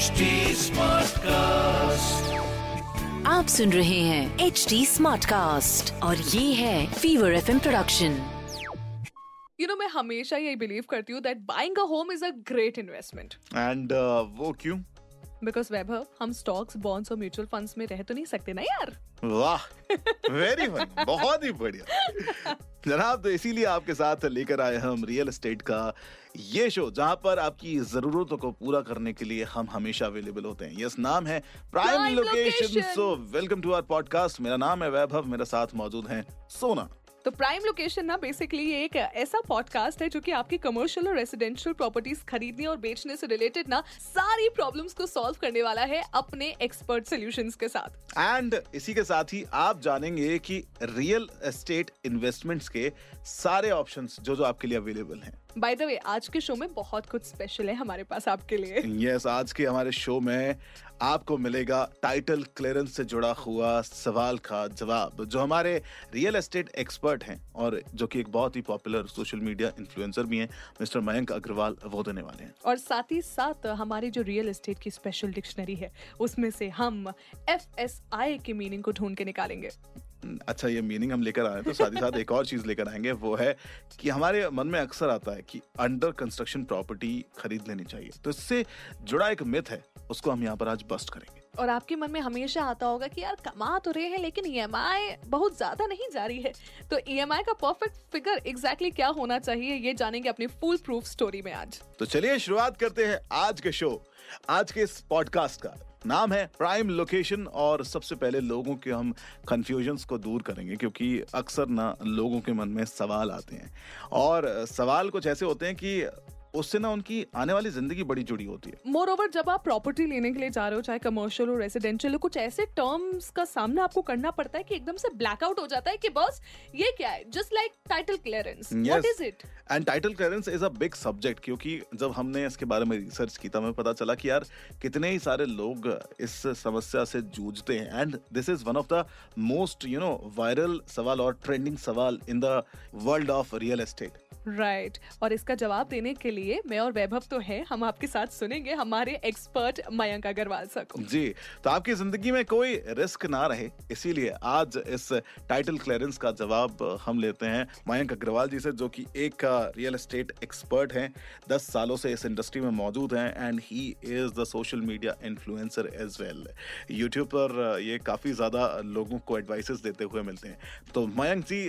HD cast आप सुन रहे हैं एच डी स्मार्ट कास्ट और ये है fever F production you know मैं हमेशा यही बिलीव करती हूँ that buying a home is a great investment and uh, वो क्यों? बिकॉज़ वैभव हम स्टॉक्स बॉन्ड्स और म्यूचुअल फंड्स में रह तो नहीं सकते ना यार? वाह वेरी फन बहुत ही बढ़िया। जनाब तो इसीलिए आपके साथ लेकर आए हम रियल एस्टेट का ये शो जहाँ पर आपकी जरूरतों को पूरा करने के लिए हम हमेशा अवेलेबल होते हैं। यस नाम है Prime Location so welcome to our podcast मेरा नाम है वैभव मेरे साथ मौजूद हैं सोना। तो प्राइम लोकेशन ना बेसिकली ये एक ऐसा पॉडकास्ट है जो कि आपकी कमर्शियल और रेसिडेंशियल प्रॉपर्टीज़ खरीदने और बेचने से रिलेटेड ना सारी प्रॉब्लम्स को सॉल्व करने वाला है अपने एक्सपर्ट सॉल्यूशंस के साथ। एंड इसी के साथ ही आप जानेंगे कि रियल एस्टेट इन्वेस्टमेंट्स के सारे ऑप्शंस जो जो आपके लिए अवेलेबल हैं। बाय द वे आज के शो में बहुत कुछ स्पेशल है हमारे पास आपके लिए। यस yes, आज के हमारे शो में आपको मिलेगा टाइटल क्लियरेंस से जुड़ा हुआ सवाल का जवाब जो हमारे रियल एस्टेट एक्सपर्ट हैं और जो कि एक बहुत ही पॉपुलर सोशल मीडिया इन्फ्लुएंसर भी हैं मिस्टर मयंक अग्रवाल वो देने वाले हैं। और साथ ही साथ हमारी जो रियल एस्टेट की स्पेशल डिक्शनरी है उसमें से हम एफ़ एस आई की मीनिंग को ढूंढ के निकालेंगे। अच्छा ये मीनिंग हम लेकर आए हैं तो साथ ही साथ एक और चीज़ लेकर आएँगे वो है कि हमारे मन में अक्सर आता है कि अंडर कंस्ट्रक्शन प्रॉपर्टी खरीद लेनी चाहिए। तो इससे जुड़ा एक मिथ है उसको हम यहाँ पर आज बस्ट करेंगे। और आपके मन में हमेशा आता होगा कि यार कमा तो रहे हैं लेकिन ईएमआई बहुत ज़्यादा नहीं जा रही है। तो ईएमआई का परफेक्ट फिगर एग्जैक्टली क्या होना चाहिए ये जानेंगे अपनी फुल प्रूफ स्टोरी में आज। तो चलिए शुरुआत करते हैं आज के शो आज के इस पॉडकास्ट का। नाम है प्राइम लोकेशन और सबसे पहले लोगों के हम कन्फ्यूजन्स को दूर करेंगे क्योंकि अक्सर ना लोगों के मन में सवाल आते हैं। और सवाल कुछ ऐसे होते हैं कि उससे ना उनकी आने वाली ज़िंदगी बड़ी जुड़ी होती है। मोर ओवर जब आप प्रॉपर्टी लेने के लिए जा रहे हो चाहे कमर्शियल हो रेसिडेंशियल हो कुछ ऐसे टर्म्स का सामना आपको करना पड़ता है कि एकदम से ब्लैकआउट हो जाता है कि बस ये क्या है? Just like title clearance what is it and title clearance is a big subject क्योंकि जब हमने इसके बारे में रिसर्च की तब हमें पता चला कि यार कितने ही सारे लोग इस समस्या से जूझते हैं। And this is one of the most you know viral सवाल और ट्रेंडिंग सवाल in the world of real estate right और इसका जवाब देने के लिए मैं और वैभव तो है, हम आपके साथ सुनेंगे हमारे एक्सपर्ट मयंक अग्रवाल सर को। जी तो आपकी ज़िंदगी में कोई रिस्क ना रहे, इसीलिए आज इस टाइटल क्लियरेंस का जवाब हम लेते हैं मयंक अग्रवाल जी से, जो कि एक रियल एस्टेट एक्सपर्ट हैं, दस सालों से इस इंडस्ट्री में मौजूद हैं and he is the social media influencer as well YouTube पर ये काफ़ी ज़्यादा लोगों को एडवाइसेस देते हुए मिलते हैं। तो मयंक जी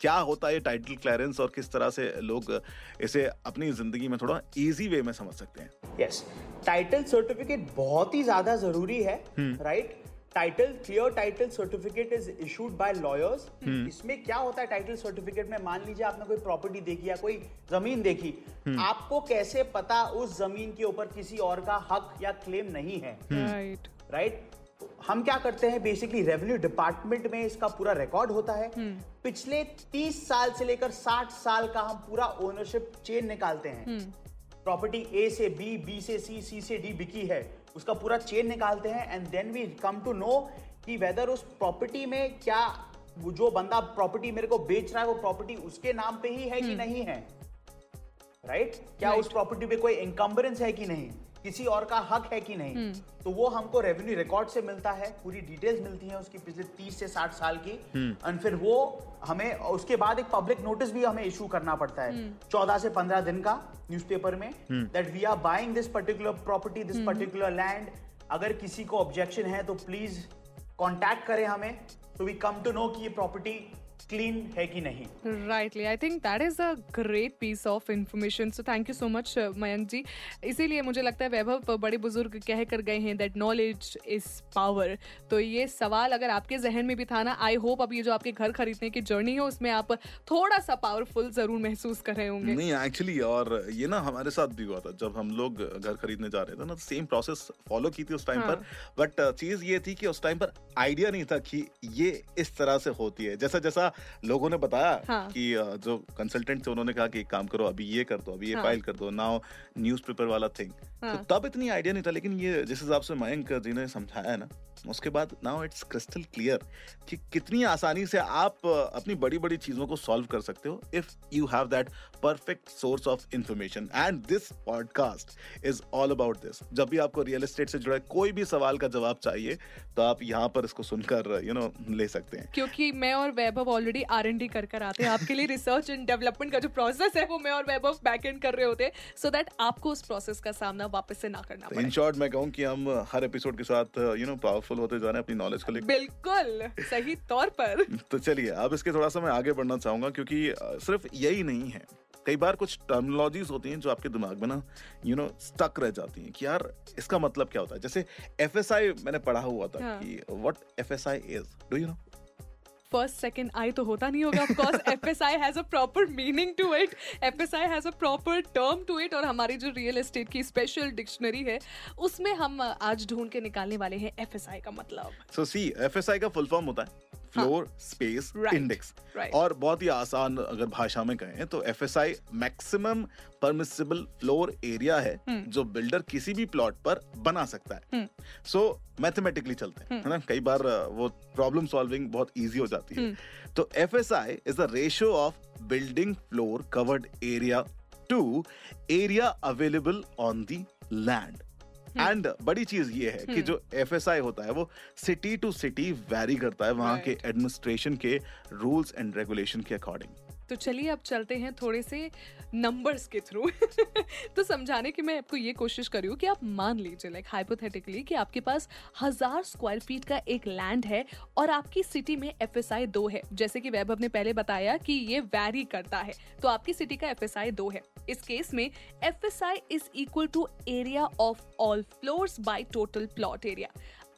क्या होता है टाइटल क्लियरेंस और किस तरह से लोग इसे अपनी ज़िंदगी में थोड़ा इजी वे में समझ सकते हैं। यस टाइटल सर्टिफिकेट बहुत ही ज़्यादा ज़रूरी है right title clear title certificate is issued by lawyers इसमें क्या होता है टाइटल सर्टिफिकेट में? मान लीजिए आपने कोई प्रॉपर्टी देखी या कोई ज़मीन देखी। hmm. आपको कैसे पता उस ज़मीन के ऊपर किसी और का हक या क्लेम नहीं है? Right hmm. राइट हम क्या करते हैं? बेसिकली रेवेन्यू डिपार्टमेंट में इसका पूरा रिकॉर्ड होता है। पिछले 30 साल से लेकर 60 साल का हम पूरा ओनरशिप चेन निकालते हैं। प्रॉपर्टी ए से बी बी से सी सी से डी बिकी है। उसका पूरा चेन निकालते हैं and then we come to know कि वेदर उस प्रॉपर्टी में क्या वो जो बंदा प्रॉपर्टी मेरे को बेच रहा है वो प्रॉपर्टी उसके नाम पे ही है कि नहीं है? Right right? क्या right. उस प्रॉपर्टी पे कोई इनकम्बरेंस है कि नहीं? किसी और का हक है कि नहीं तो वो हमको रेवेन्यू रिकॉर्ड से मिलता है पूरी डिटेल्स मिलती है उसकी पिछले 30 से 60 साल की। एंड फिर वो हमें उसके बाद एक पब्लिक नोटिस भी हमें इशू करना पड़ता है 14 से 15 दिन का न्यूज़पेपर में that we are buying this particular property this particular land अगर किसी को ऑब्जेक्शन है तो प्लीज़ कांटेक्ट करें हमें तो वी कम टू नो कि ये प्रॉपर्टी क्लीन है कि नहीं? Rightly I think that is a great piece of information so thank you so much Mayank ji इसीलिए मुझे लगता है वैभव बड़े बुज़ुर्ग कह कर गए हैं दैट नॉलेज इज़ पावर तो ये सवाल अगर आपके जहन में भी था ना आई होप अब ये जो आपके घर खरीदने की जर्नी है उसमें आप थोड़ा सा पावरफुल ज़रूर महसूस कर रहे होंगे। नहीं एक्चुअली और ये ना हमारे साथ भी हुआ था। जब हम लोग घर खरीदने जा रहे थे ना सेम प्रोसेस फॉलो की थी उस टाइम हाँ। पर बट चीज़ ये थी कि उस टाइम पर आइडिया नहीं था कि ये इस तरह से होती है। जैसा जैसा लोगों ने बताया हाँ। कि जो कंसल्टेंट थे उन्होंने कहा कि एक काम करो अभी ये कर दो अभी ये हाँ। फ़ाइल कर दो नाउ न्यूज़पेपर वाला थिंग हाँ। तो तब इतनी आइडिया नहीं था लेकिन ये जिस हिसाब से मयंक जी ने समझाया है ना उसके बाद नाउ इट्स क्रिस्टल क्लियर कि कितनी आसानी से आप अपनी बड़ी बड़ी चीज़ों को सॉल्व कर सकते हो if you have that perfect source of information and this podcast is all about this जब भी आपको रियल एस्टेट से जुड़ा कोई भी सवाल का जवाब चाहिए तो आप यहाँ पर इसको सुनकर यू you नो know, ले सकते हैं क्योंकि मैं और Vaibhav already R and D कर कर आते हैं। आपके लिए रिसर्च एंड डेवलपमेंट का जो प्रोसेस है वो मैं और वैभव बैक एंड कर रहे होते हैं। सो दैट आपको उस प्रोसेस का सामना वापस से ना करना इन शॉर्ट मैं कहूँ कि हम हर एपिसोड के साथ यू नो पावरफुल होते जा रहे हैं अपनी नॉलेज को लेकर। बिल्कुल सही तौर पर। तो चलिए अब इसके थोड़ा सा मैं आगे बढ़ना चाहूँगा क्योंकि सिर्फ़ यही नहीं है। कई बार कुछ टर्मिनोलॉजीज होती हैं जो आपके दिमाग में ना यू नो स्टक रह जाती हैं कि यार इसका मतलब क्या होता है? जैसे एफएसआई मैंने पढ़ा हुआ था हाँ। कि what F is do you know first second I तो होता नहीं होगा because F S I has a proper meaning to it F S I has a proper term to it और हमारी जो रियल एस्टेट की स्पेशल डिक्शनरी है उसमें हम आज ढूंढ के निकालने वाले हैं एफ़ एस आई का मतलब। सो सी एफ़ एस आई का फुल फॉर्म होता है। फ्लोर स्पेस इंडेक्स और बहुत ही आसान अगर भाषा में कहें तो F S I maximum permissible floor area है जो बिल्डर किसी भी प्लॉट पर बना सकता है। सो मैथमेटिकली चलते हैं है ना? कई बार वो प्रॉब्लम सॉल्विंग बहुत इजी हो जाती है। तो F S I is the ratio of building floor covered area to area available on the land and बड़ी चीज़ ये है कि जो एफएसआई होता है वो सिटी टू सिटी वेरी करता है वहाँ के एडमिनिस्ट्रेशन के रूल्स एंड रेगुलेशन के अकॉर्डिंग तो चलिए अब चलते हैं थोड़े से नंबर्स के थ्रू तो समझाने की मैं आपको ये कोशिश कर रही हूँ कि आप मान लीजिए लाइक हाइपोथेटिकली कि आपके पास हज़ार स्क्वायर फीट का एक लैंड है और आपकी सिटी में एफ़ एस आई दो है। जैसे कि वैभव ने पहले बताया कि ये वैरी करता है तो आपकी सिटी का एफ़ एस आई दो है। इस केस में F S I is equal to area of all floors by total plot area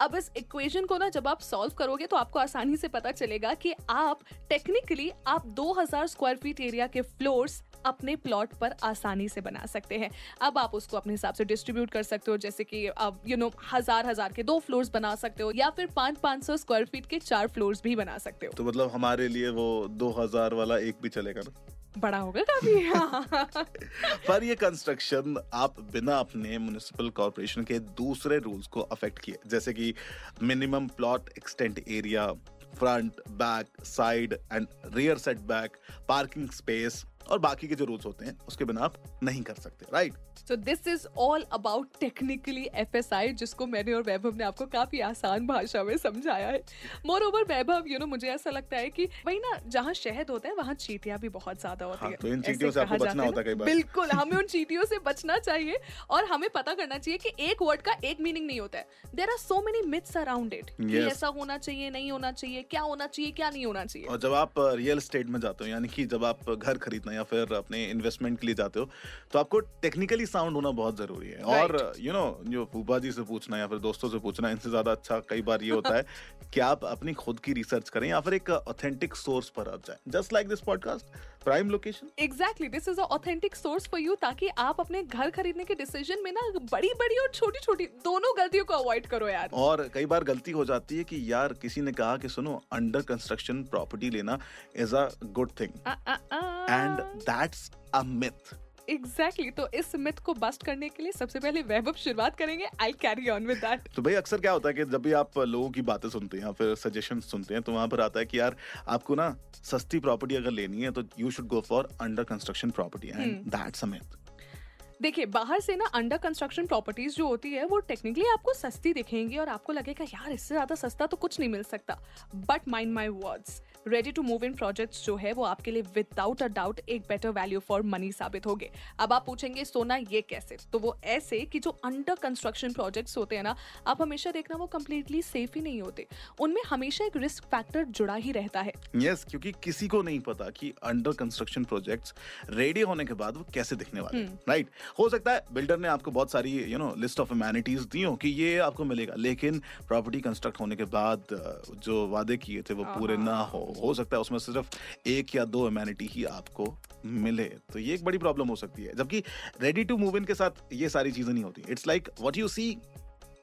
अब इस इक्वेशन को ना जब आप सॉल्व करोगे तो आपको आसानी से पता चलेगा कि आप टेक्निकली आप 2000 स्क्वायर फीट एरिया के फ्लोर्स अपने प्लॉट पर आसानी से बना सकते हैं। अब आप उसको अपने हिसाब से डिस्ट्रीब्यूट कर सकते हो, जैसे कि आप यू नो हज़ार हज़ार के दो फ्लोर्स बना सकते हो, या फिर पाँच पाँच सौ स्क्वायर फीट के चार फ्लोर्स भी बना सकते हो। तो मतलब हमारे लिए वो 2000 वाला एक भी चलेगा ना? बड़ा होगा काफ़ी। हाँ। पर ये कंस्ट्रक्शन आप बिना अपने म्युनिसिपल कॉर्पोरेशन के दूसरे रूल्स को अफेक्ट किए। जैसे कि minimum plot extent area front back side and rear set back parking space और बाकी के जो रूल्स होते हैं उसके बिना आप नहीं कर सकते right so this is all about technically F S I जिसको मैंने और वैभव ने आपको काफ़ी आसान भाषा में समझाया है। Moreover Vaibhav you know मुझे ऐसा लगता है कि वही ना जहाँ शहद होता है वहाँ चीटियाँ भी बहुत ज़्यादा होती हाँ, है। तो इन चींटियों से आपको बचना होता है कई बार। बिल्कुल हमें उन चीटियों से बचना चाहिए और हमें पता करना चाहिए कि एक वर्ड का एक मीनिंग नहीं होता है। There are so many myths around it ऐसा होना चाहिए नहीं होना चाहिए क्या होना चाहिए क्या नहीं होना चाहिए। और जब आप रियल स्टेट में जाते हो यानी कि जब आप घर खरीदना या फिर अपने इन्वेस्टमेंट के लिए जाते हो तो आपको टेक्निकली साउंड होना बहुत ज़रूरी है। right. और यू you नो know, जो फूफा जी से पूछना या फिर दोस्तों से पूछना इनसे ज़्यादा अच्छा कई बार ये होता है कि आप अपनी खुद की रिसर्च करें या फिर एक ऑथेंटिक सोर्स पर आप जाए। Just like this podcast Prime Location exactly this is authentic source for you ताकि आप अपने घर खरीदने के डिसीज़न में ना बड़ी बड़ी और छोटी छोटी दोनों गलतियों को अवॉइड करो यार। और कई बार गलती हो जाती है कि यार किसी ने कहा कि सुनो अंडर कंस्ट्रक्शन प्रॉपर्टी लेना is a good thing and that's a myth exactly तो इस मिथ को बस्ट करने के लिए सबसे पहले वैभव शुरुआत करेंगे। I carry on with that तो भाई अक्सर क्या होता है कि जब भी आप लोगों की बातें सुनते हैं या फिर सजेशन सुनते हैं तो वहाँ पर आता है कि यार आपको ना सस्ती प्रॉपर्टी अगर लेनी है तो you should go for under construction property and that's a myth देखिए बाहर से ना अंडर कंस्ट्रक्शन प्रॉपर्टीज़ जो होती है वो टेक्निकली आपको सस्ती दिखेंगी और आपको लगेगा यार इससे ज़्यादा सस्ता तो कुछ नहीं मिल सकता। But mind my words ready to move in projects जो है वो आपके लिए विदाउट अ डाउट एक बेटर वैल्यू फॉर मनी साबित होंगे। अब आप पूछेंगे सोना ये कैसे? तो वो ऐसे कि जो अंडर कंस्ट्रक्शन प्रोजेक्ट्स होते हैं ना आप हमेशा देखना वो कम्प्लीटली सेफ़ ही नहीं होते। उनमें हमेशा एक रिस्क फैक्टर जुड़ा ही रहता है। यस yes, क्योंकि किसी को नहीं पता कि अंडर कंस्ट्रक्शन प्रोजेक्ट्स रेडी होने के बाद वो कैसे दिखने वाले हैं राइट हो सकता है बिल्डर ने आपको बहुत सारी you know list of amenities दी हो कि ये आपको मिलेगा लेकिन प्रॉपर्टी कंस्ट्रक्ट होने के बाद जो वादे किए थे वो पूरे ना हो हो सकता है उसमें सिर्फ़ एक या दो अमेनिटी ही आपको मिले। तो ये एक बड़ी प्रॉब्लम हो सकती है जबकि रेडी टू मूव इन के साथ ये सारी चीज़ें नहीं होती। It's like what you see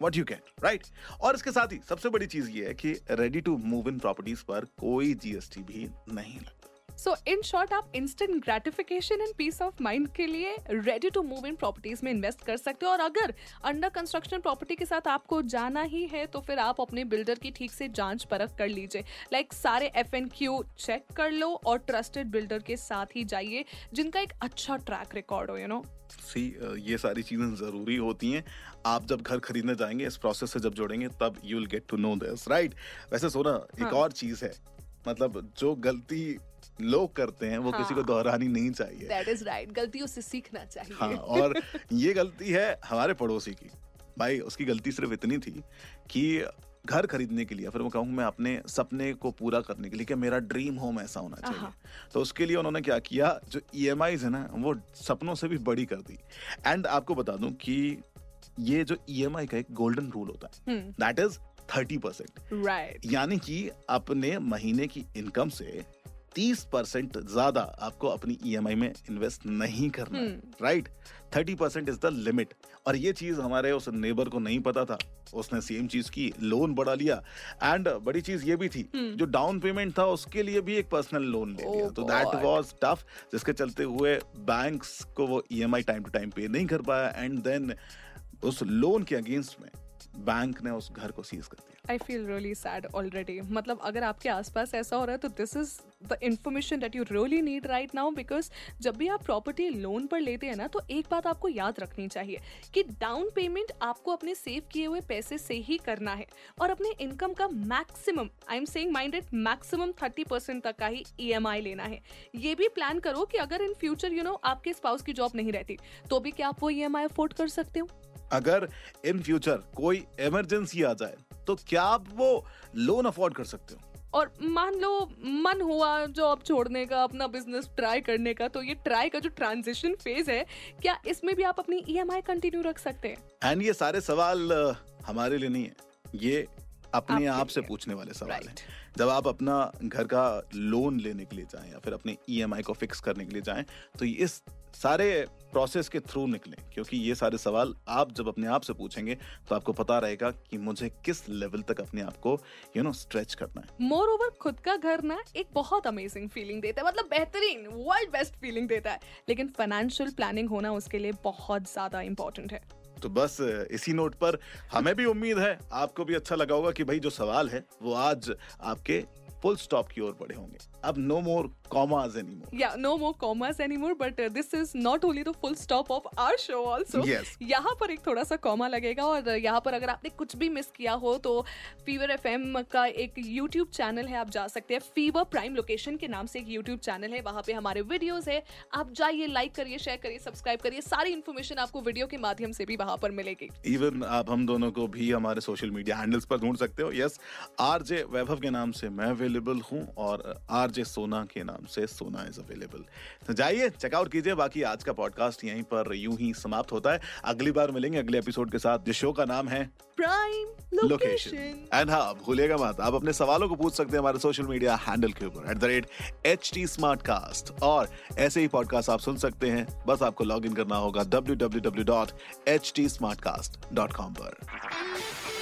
what you can right और इसके साथ ही सबसे बड़ी चीज़ ये है कि ready to move in properties पर कोई जीएसटी भी नहीं लगता। सो इन शॉर्ट आप instant gratification and peace of mind के लिए ready to move in properties में इन्वेस्ट कर सकते हो। और अगर अंडर कंस्ट्रक्शन प्रॉपर्टी के साथ आपको जाना ही है तो फिर आप अपने बिल्डर की ठीक से जाँच परख कर लीजिए। लाइक like, सारे एफ़ एन क्यू चेक कर लो और ट्रस्टेड बिल्डर के साथ ही जाइए जिनका एक अच्छा ट्रैक रिकॉर्ड हो यू नो सी ये सारी चीज़ें ज़रूरी होती हैं। आप जब घर खरीदने जाएँगे इस प्रोसेस से जब जोड़ेंगे तब you will get to know this right वैसे सोना एक हाँ. और चीज़ है। मतलब जो गलती लोग करते हैं वो हाँ. किसी को दोहरानी नहीं चाहिए। दैट इज़ राइट गलतियों से सीखना चाहिए। हाँ और ये गलती है हमारे पड़ोसी की। भाई उसकी गलती सिर्फ़ इतनी थी कि घर खरीदने के लिए फिर मैं कहूँ मैं अपने सपने को पूरा करने के लिए कि मेरा ड्रीम होम ऐसा होना चाहिए। तो उसके लिए उन्होंने क्या किया? जो ई e है ना वो सपनों से भी बड़ी कर दी। एंड आपको बता दूँ कि ये जो ई e का एक गोल्डन रूल होता है that is thirty percent right यानी कि अपने महीने की इनकम से तीस परसेंट ज़्यादा आपको अपनी ई e में इन्वेस्ट नहीं करना right thirty percent is the limit और ये चीज़ हमारे उस नेबर को नहीं पता था। उसने सेम चीज़ की लोन बढ़ा लिया। एंड बड़ी चीज़ ये भी थी hmm. जो डाउन पेमेंट था उसके लिए भी एक पर्सनल लोन ले लिया। oh तो दैट वाज टफ जिसके चलते हुए बैंक्स को वो ईएमआई टाइम टू टाइम पे नहीं कर पाया। एंड देन उस लोन के अगेंस्ट में बैंक ने उस घर को सीज कर दिया। I feel really sad already मतलब अगर आपके आसपास ऐसा हो रहा है तो this is the information that you really need right now because जब भी आप प्रॉपर्टी लोन पर लेते हैं ना तो एक बात आपको याद रखनी चाहिए कि डाउन पेमेंट आपको अपने सेव किए हुए पैसे से ही करना है और अपने इनकम का maximum I am saying mind it maximum thirty percent तक का ही ई e लेना है। ये भी प्लान करो कि अगर इन फ्यूचर यू नो आपके स्पाउस की जॉब नहीं रहती तो भी क्या आप वो ई एम अफोर्ड कर सकते हो? अगर इन फ्यूचर कोई इमरजेंसी आ जाए तो क्या आप वो लोन अफोर्ड कर सकते हो? और मान लो मन हुआ जो जॉब छोड़ने का अपना बिज़नेस ट्राई करने का तो ये ट्राई का जो ट्रांजिशन फ़ेज़ है क्या इसमें भी आप अपनी ईएमआई e कंटिन्यू रख सकते हैं? एंड ये सारे सवाल हमारे लिए नहीं है। ये अपने आप से पूछने वाले सवाल हैं। जब आप अपना घर का लोन लेने के लिए जाएँ या फिर अपने ईएमआई e को फिक्स करने के लिए जाएँ तो इस सारे प्रोसेस के थ्रू निकले क्योंकि ये सारे सवाल आप जब अपने आप से पूछेंगे तो आपको पता रहेगा कि मुझे किस लेवल तक अपने आप को यू नो स्ट्रेच करना है। मोर ओवर खुद का घर ना एक बहुत अमेजिंग फीलिंग देता है मतलब बेहतरीन वर्ल्ड बेस्ट फीलिंग देता है। लेकिन फाइनेंशियल प्लानिंग होना उसके लिए बहुत ज़्यादा इंपॉर्टेंट है। तो बस इसी नोट पर। हमें भी उम्मीद है, आपको भी अच्छा लगा होगा कि भाई जो सवाल है, वो आज आपके फुल स्टॉप की ओर बढ़े होंगे। अब no more commas anymore. Yeah, no more commas anymore. But uh, this is not only the full stop of our show also. Yes. यहाँ पर एक थोड़ा सा कॉमा लगेगा और यहाँ पर अगर आपने कुछ भी मिस किया हो तो फीवर एफएम का एक यूट्यूब चैनल है आप जा सकते हैं फीवर प्राइम लोकेशन के नाम से एक यूट्यूब चैनल है वहाँ पे हमारे वीडियोस है आप जाइए लाइक करिए शेयर करिए सब्सक्राइब करिए सारी इन्फॉर्मेशन आपको वीडियो के माध्यम से भी वहाँ पर मिलेगी इवन आप हम दोनों को भी हमारे सोशल मीडिया हैंडल्स पर ढूंढ सकते हो यस आरजे वैभव के नाम से मैं अवेलेबल हूँ और आरजे सोना के नाम से सोना इज़ अवेलेबल तो जाइए चेकआउट कीजिए बाकी आज का पॉडकास्ट यहीं पर यूँ ही समाप्त होता है। अगली बार मिलेंगे अगले एपिसोड के साथ। जिस शो का नाम है प्राइम लोकेशन एंड हाँ भूलेगा मत आप अपने सवालों को पूछ सकते हैं हमारे सोशल मीडिया हैंडल के ऊपर at the rate H T Smartcast और ऐसे ही पॉडकास्ट आप सुन सकते हैं। बस आपको लॉग इन करना होगा W W W dot H T Smartcast dot com पर।